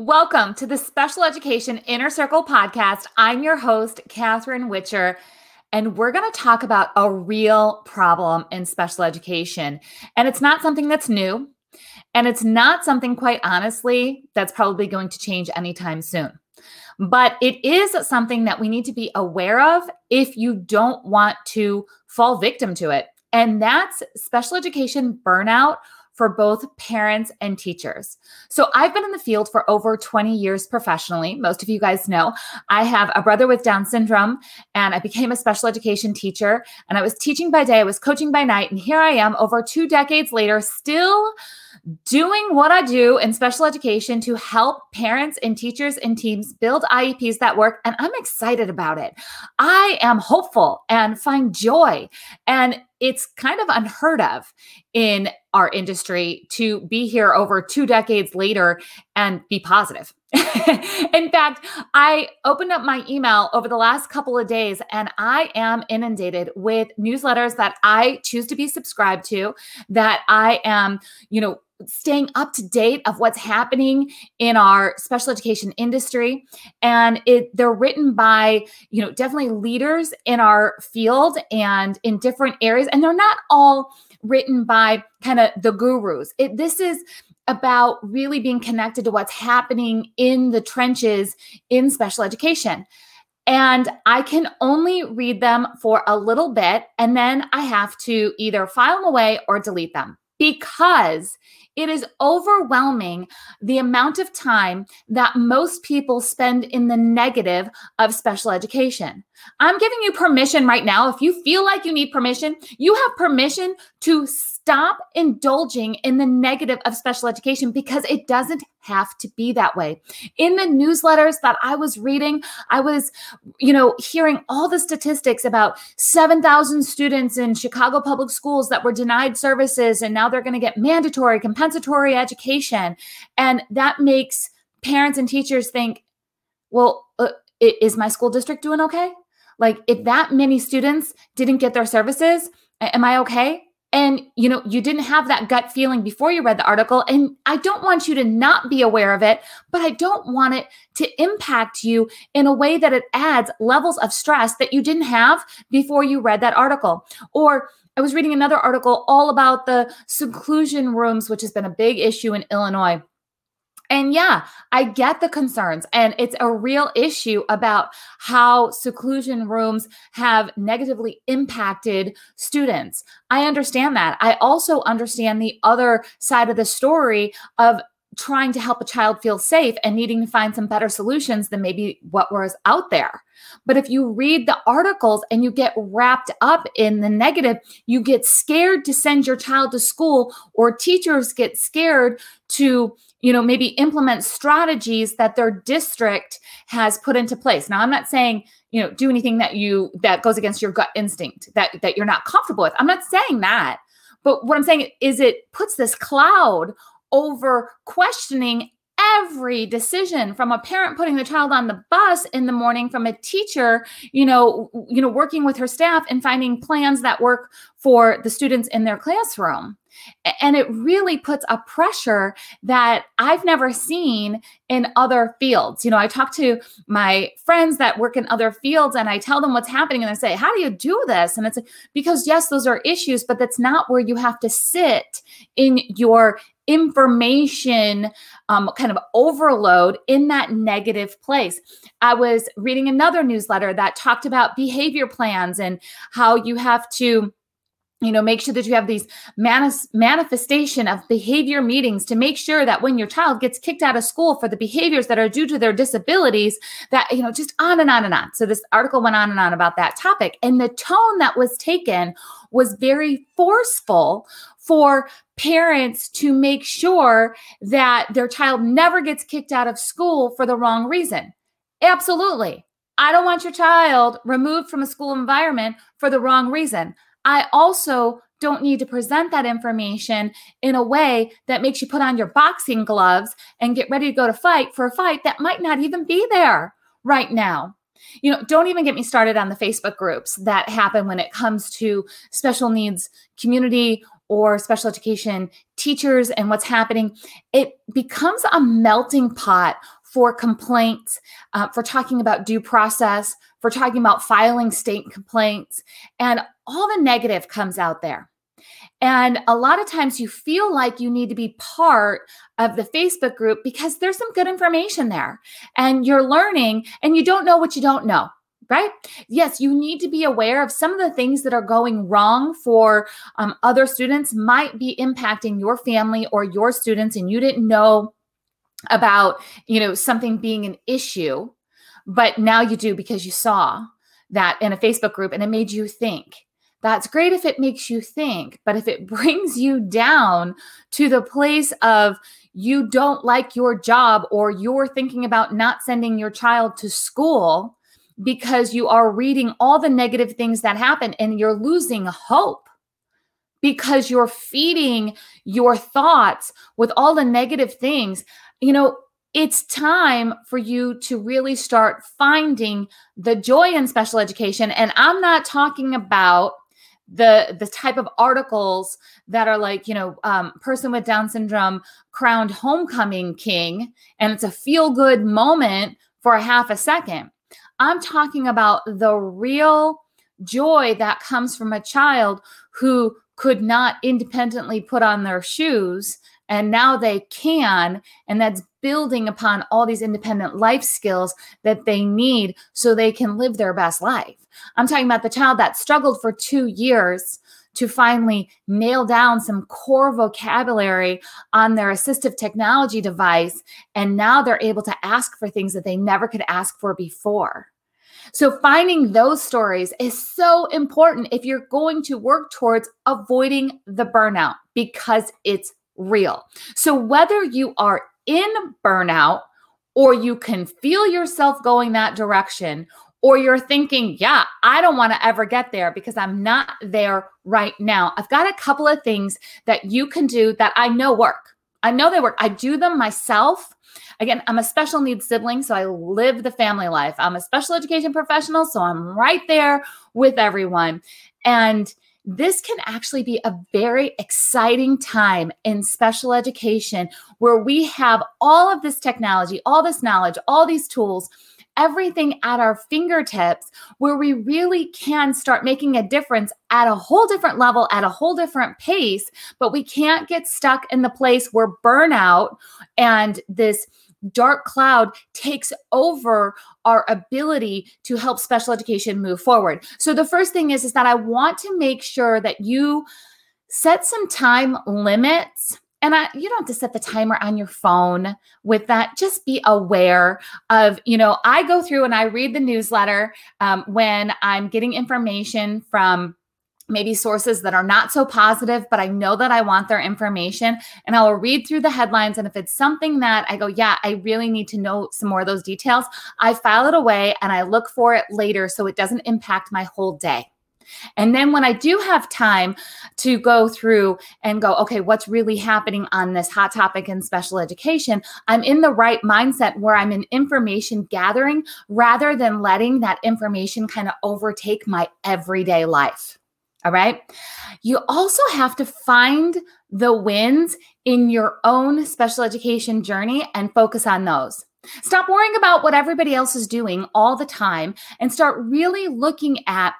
Welcome to the Special Education Inner Circle podcast. I'm your host, Catherine Whitaker, and we're going to talk about a real problem in special education. And it's not something that's new, and it's not something, quite honestly, that's probably going to change anytime soon. But it is something that we need to be aware of if you don't want to fall victim to it. And that's special education burnout for both parents and teachers. So I've been in the field for over 20 years professionally. Most of you guys know I have a brother with Down syndrome and I became a special education teacher and I was teaching by day, I was coaching by night. And here I am over two decades later, still doing what I do in special education to help parents and teachers and teams build IEPs that work. And I'm excited about it. I am hopeful and find joy. And it's kind of unheard of in our industry to be here over two decades later and be positive. in fact, I opened up my email over the last couple of days and I am inundated with newsletters that I choose to be subscribed to, that I am, you know, staying up to date of what's happening in our special education industry. And it they're written by you know definitely leaders in our field and in different areas and they're not all written by kind of the gurus. It, this is about really being connected to what's happening in the trenches in special education and I can only read them for a little bit, and then I have to either file them away or delete them because it is overwhelming the amount of time that most people spend in the negative of special education. I'm giving you permission right now. If you feel like you need permission, you have permission to stop indulging in the negative of special education because it doesn't have to be that way. In the newsletters that I was reading, I was, you know, hearing all the statistics about 7,000 students in Chicago public schools that were denied services and now they're going to get mandatory compensatory education. And that makes parents and teachers think, well, uh, is my school district doing okay? Like, if that many students didn't get their services, am I okay? And you know, you didn't have that gut feeling before you read the article. And I don't want you to not be aware of it, but I don't want it to impact you in a way that it adds levels of stress that you didn't have before you read that article. Or I was reading another article all about the seclusion rooms, which has been a big issue in Illinois. And yeah, I get the concerns, and it's a real issue about how seclusion rooms have negatively impacted students. I understand that. I also understand the other side of the story of trying to help a child feel safe and needing to find some better solutions than maybe what was out there. But if you read the articles and you get wrapped up in the negative, you get scared to send your child to school, or teachers get scared to you know maybe implement strategies that their district has put into place. Now i'm not saying you know do anything that you that goes against your gut instinct that that you're not comfortable with. I'm not saying that. But what i'm saying is it puts this cloud over questioning every decision from a parent putting the child on the bus in the morning from a teacher you know you know working with her staff and finding plans that work for the students in their classroom and it really puts a pressure that I've never seen in other fields. You know, I talk to my friends that work in other fields and I tell them what's happening and I say, How do you do this? And it's because, yes, those are issues, but that's not where you have to sit in your information um, kind of overload in that negative place. I was reading another newsletter that talked about behavior plans and how you have to you know make sure that you have these manis- manifestation of behavior meetings to make sure that when your child gets kicked out of school for the behaviors that are due to their disabilities that you know just on and on and on. So this article went on and on about that topic and the tone that was taken was very forceful for parents to make sure that their child never gets kicked out of school for the wrong reason. Absolutely. I don't want your child removed from a school environment for the wrong reason. I also don't need to present that information in a way that makes you put on your boxing gloves and get ready to go to fight for a fight that might not even be there right now. You know, don't even get me started on the Facebook groups that happen when it comes to special needs community or special education teachers and what's happening, it becomes a melting pot for complaints, uh, for talking about due process, for talking about filing state complaints, and all the negative comes out there. And a lot of times you feel like you need to be part of the Facebook group because there's some good information there and you're learning and you don't know what you don't know right? Yes, you need to be aware of some of the things that are going wrong for um, other students might be impacting your family or your students, and you didn't know about you know something being an issue, but now you do because you saw that in a Facebook group and it made you think. That's great if it makes you think, but if it brings you down to the place of you don't like your job or you're thinking about not sending your child to school because you are reading all the negative things that happen and you're losing hope because you're feeding your thoughts with all the negative things, you know, it's time for you to really start finding the joy in special education. And I'm not talking about the the type of articles that are like you know um, person with down syndrome crowned homecoming king and it's a feel good moment for a half a second i'm talking about the real joy that comes from a child who could not independently put on their shoes and now they can and that's building upon all these independent life skills that they need so they can live their best life. I'm talking about the child that struggled for 2 years to finally nail down some core vocabulary on their assistive technology device and now they're able to ask for things that they never could ask for before. So, finding those stories is so important if you're going to work towards avoiding the burnout because it's real. So, whether you are in burnout or you can feel yourself going that direction, or you're thinking, yeah, I don't want to ever get there because I'm not there right now. I've got a couple of things that you can do that I know work. I know they work. I do them myself. Again, I'm a special needs sibling, so I live the family life. I'm a special education professional, so I'm right there with everyone. And this can actually be a very exciting time in special education where we have all of this technology, all this knowledge, all these tools, everything at our fingertips, where we really can start making a difference at a whole different level, at a whole different pace. But we can't get stuck in the place where burnout and this dark cloud takes over our ability to help special education move forward. So the first thing is is that I want to make sure that you set some time limits and I, you don't have to set the timer on your phone with that. Just be aware of, you know, I go through and I read the newsletter um, when I'm getting information from maybe sources that are not so positive, but I know that I want their information. And I'll read through the headlines. And if it's something that I go, yeah, I really need to know some more of those details, I file it away and I look for it later so it doesn't impact my whole day. And then when I do have time to go through and go, okay, what's really happening on this hot topic in special education, I'm in the right mindset where I'm in information gathering rather than letting that information kind of overtake my everyday life. All right. You also have to find the wins in your own special education journey and focus on those. Stop worrying about what everybody else is doing all the time and start really looking at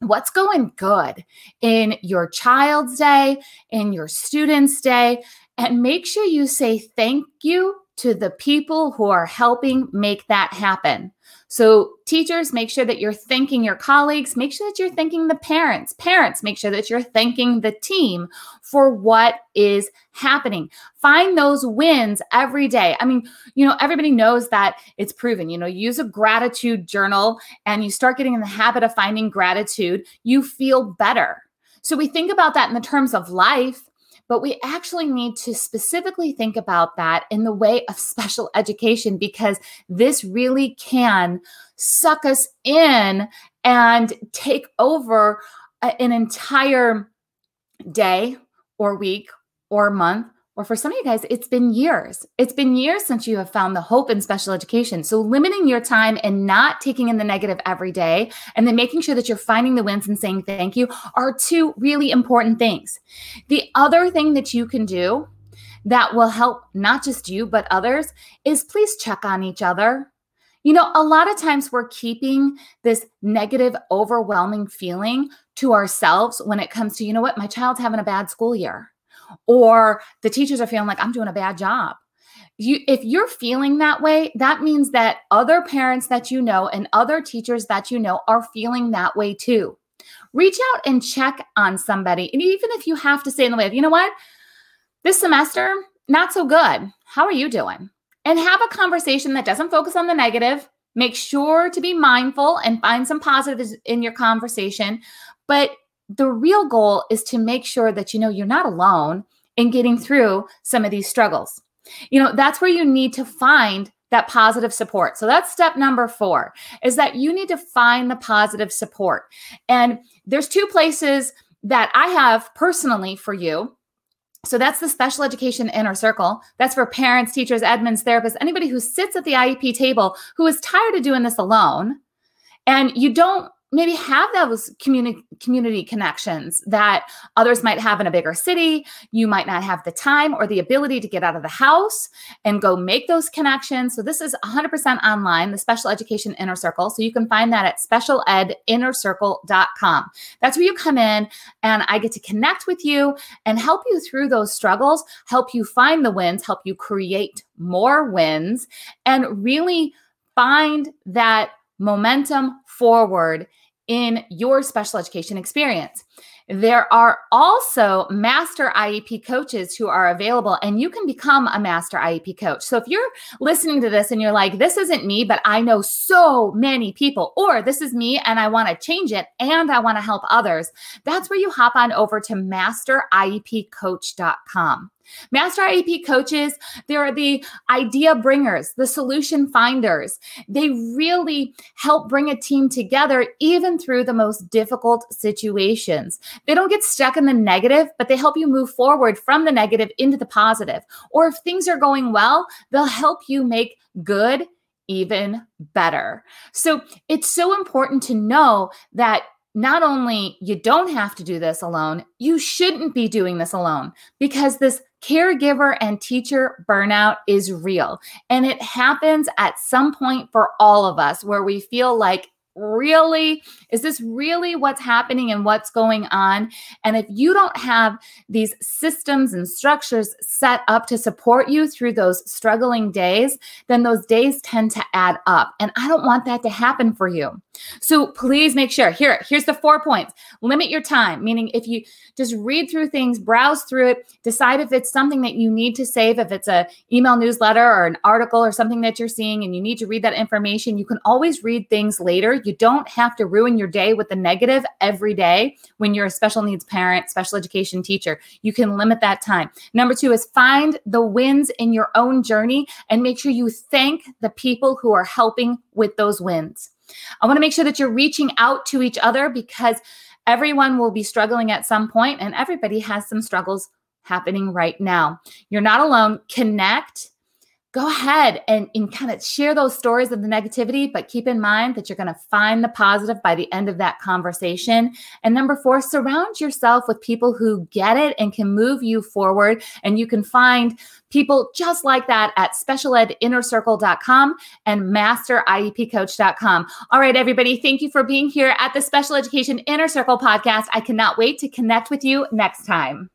what's going good in your child's day, in your student's day, and make sure you say thank you to the people who are helping make that happen. So, teachers, make sure that you're thanking your colleagues. Make sure that you're thanking the parents. Parents, make sure that you're thanking the team for what is happening. Find those wins every day. I mean, you know, everybody knows that it's proven. You know, use a gratitude journal and you start getting in the habit of finding gratitude, you feel better. So, we think about that in the terms of life but we actually need to specifically think about that in the way of special education because this really can suck us in and take over an entire day or week or month or for some of you guys, it's been years. It's been years since you have found the hope in special education. So, limiting your time and not taking in the negative every day, and then making sure that you're finding the wins and saying thank you are two really important things. The other thing that you can do that will help not just you, but others is please check on each other. You know, a lot of times we're keeping this negative, overwhelming feeling to ourselves when it comes to, you know what, my child's having a bad school year or the teachers are feeling like I'm doing a bad job. You, if you're feeling that way, that means that other parents that you know and other teachers that you know are feeling that way too. Reach out and check on somebody. And even if you have to say in the way of, you know what, this semester, not so good. How are you doing? And have a conversation that doesn't focus on the negative. Make sure to be mindful and find some positives in your conversation, but the real goal is to make sure that you know you're not alone in getting through some of these struggles. You know, that's where you need to find that positive support. So that's step number 4 is that you need to find the positive support. And there's two places that I have personally for you. So that's the special education inner circle. That's for parents, teachers, admins, therapists, anybody who sits at the IEP table who is tired of doing this alone and you don't maybe have those community community connections that others might have in a bigger city. You might not have the time or the ability to get out of the house and go make those connections. So this is 100% online the special education inner circle. So you can find that at specialedinnercircle.com that's where you come in and i get to connect with you and help you through those struggles help you find the wins help you create more wins and really find that momentum forward in your special education experience. There are also master IEP coaches who are available, and you can become a master IEP coach. So, if you're listening to this and you're like, this isn't me, but I know so many people, or this is me and I want to change it and I want to help others, that's where you hop on over to masteriepcoach.com. Master IEP coaches, they're the idea bringers, the solution finders. They really help bring a team together even through the most difficult situations. They don't get stuck in the negative, but they help you move forward from the negative into the positive. Or if things are going well, they'll help you make good even better. So it's so important to know that not only you don't have to do this alone, you shouldn't be doing this alone because this caregiver and teacher burnout is real. And it happens at some point for all of us where we feel like really is this really what's happening and what's going on? And if you don't have these systems and structures set up to support you through those struggling days then those days tend to add up. And i don't want that to happen for you. So please make sure here here's the four points. Limit your time meaning if you just read through things browse through it decide if it's something that you need to save if it's a email newsletter or an article or something that you're seeing and you need to read that information you can always read things later you don't have to ruin your day with the negative every day when you're a special needs parent, special education teacher. You can limit that time. Number two is find the wins in your own journey and make sure you thank the people who are helping with those wins. I want to make sure that you're reaching out to each other because everyone will be struggling at some point and everybody has some struggles happening right now. You're not alone. Connect go ahead and, and kind of share those stories of the negativity, but keep in mind that you're going to find the positive by the end of that conversation. And number four, surround yourself with people who get it and can move you forward. And you can find people just like that at specialedinnercircle.com and masteriepcoach.com. All right, everybody, thank you for being here at the Special Education Inner Circle podcast. I cannot wait to connect with you next time.